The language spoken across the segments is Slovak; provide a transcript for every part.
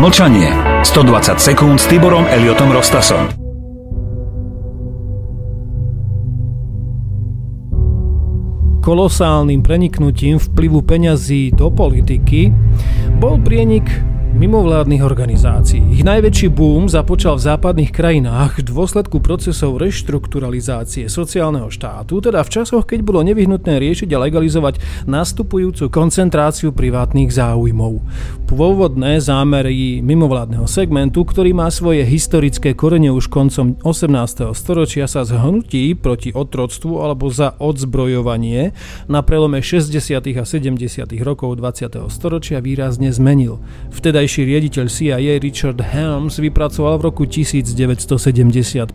Mlčanie. 120 sekúnd s Tiborom Eliotom Rostasom. kolosálnym preniknutím vplyvu peňazí do politiky bol prienik mimovládnych organizácií. Ich najväčší boom započal v západných krajinách v dôsledku procesov reštrukturalizácie sociálneho štátu, teda v časoch, keď bolo nevyhnutné riešiť a legalizovať nastupujúcu koncentráciu privátnych záujmov. Pôvodné zámery mimovládneho segmentu, ktorý má svoje historické korene už koncom 18. storočia, sa zhnutí proti otroctvu alebo za odzbrojovanie na prelome 60. a 70. rokov 20. storočia výrazne zmenil. Vtedy Vtedajší riaditeľ CIA Richard Helms vypracoval v roku 1975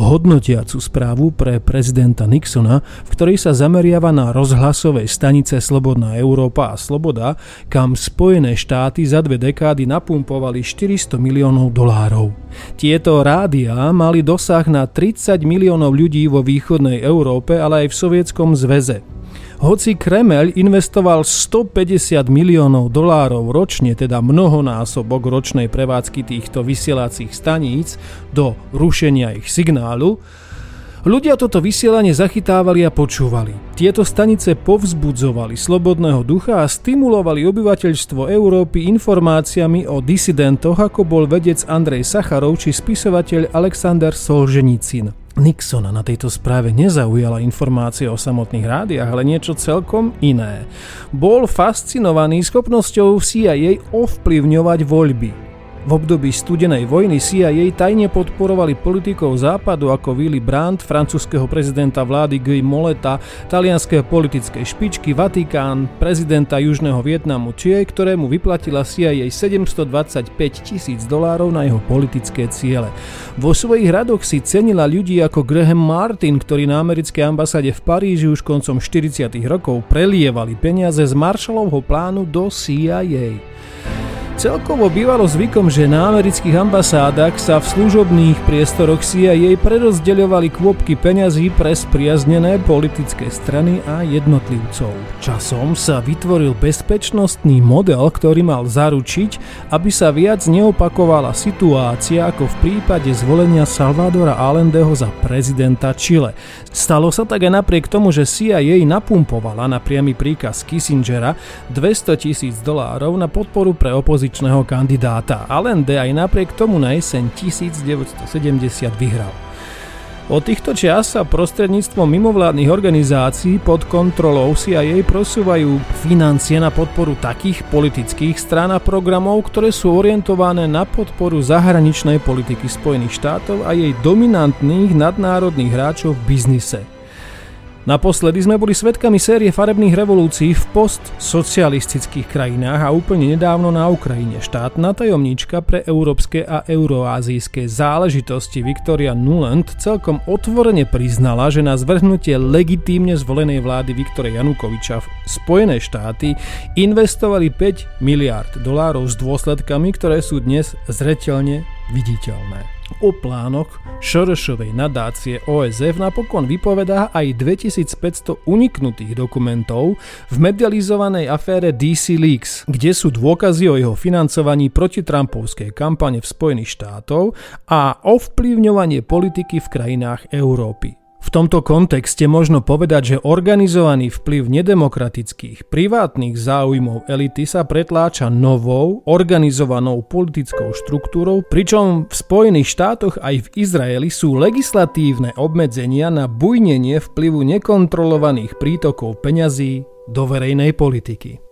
hodnotiacu správu pre prezidenta Nixona, v ktorej sa zameriava na rozhlasové stanice Slobodná Európa a Sloboda, kam Spojené štáty za dve dekády napumpovali 400 miliónov dolárov. Tieto rádia mali dosah na 30 miliónov ľudí vo východnej Európe, ale aj v Sovietskom zväze. Hoci Kremel investoval 150 miliónov dolárov ročne, teda mnohonásobok ročnej prevádzky týchto vysielacích staníc do rušenia ich signálu, Ľudia toto vysielanie zachytávali a počúvali. Tieto stanice povzbudzovali slobodného ducha a stimulovali obyvateľstvo Európy informáciami o disidentoch, ako bol vedec Andrej Sacharov či spisovateľ Alexander Solženicin. Nixona na tejto správe nezaujala informácie o samotných rádiách, ale niečo celkom iné. Bol fascinovaný schopnosťou CIA ovplyvňovať voľby. V období studenej vojny CIA tajne podporovali politikov západu ako Willy Brandt, francúzského prezidenta vlády Guy Moleta, talianského politickej špičky, Vatikán, prezidenta Južného Vietnamu Chie, ktorému vyplatila CIA 725 tisíc dolárov na jeho politické ciele. Vo svojich radoch si cenila ľudí ako Graham Martin, ktorí na americkej ambasáde v Paríži už koncom 40. rokov prelievali peniaze z Marshallovho plánu do CIA. Celkovo bývalo zvykom, že na amerických ambasádach sa v služobných priestoroch CIA prerozdeľovali kôpky peňazí pre spriaznené politické strany a jednotlivcov. Časom sa vytvoril bezpečnostný model, ktorý mal zaručiť, aby sa viac neopakovala situácia ako v prípade zvolenia Salvadora Allendeho za prezidenta Chile. Stalo sa tak aj napriek tomu, že CIA napumpovala na priamy príkaz Kissingera 200 tisíc dolárov na podporu pre opozíciu opozičného kandidáta. Allende aj napriek tomu na jeseň 1970 vyhral. Od týchto čias sa prostredníctvom mimovládnych organizácií pod kontrolou CIA prosúvajú financie na podporu takých politických strán a programov, ktoré sú orientované na podporu zahraničnej politiky Spojených štátov a jej dominantných nadnárodných hráčov v biznise. Naposledy sme boli svetkami série farebných revolúcií v postsocialistických krajinách a úplne nedávno na Ukrajine. Štátna tajomníčka pre európske a euroázijské záležitosti Viktoria Nuland celkom otvorene priznala, že na zvrhnutie legitímne zvolenej vlády Viktora Janukoviča v Spojené štáty investovali 5 miliard dolárov s dôsledkami, ktoré sú dnes zreteľne viditeľné. O plánoch Šorošovej nadácie OSF napokon vypovedá aj 2500 uniknutých dokumentov v medializovanej afére DC Leaks, kde sú dôkazy o jeho financovaní proti Trumpovskej kampane v Spojených štátov a ovplyvňovanie politiky v krajinách Európy. Tomto kontexte možno povedať, že organizovaný vplyv nedemokratických privátnych záujmov elity sa pretláča novou, organizovanou politickou štruktúrou, pričom v Spojených štátoch aj v Izraeli sú legislatívne obmedzenia na bujnenie vplyvu nekontrolovaných prítokov peňazí do verejnej politiky.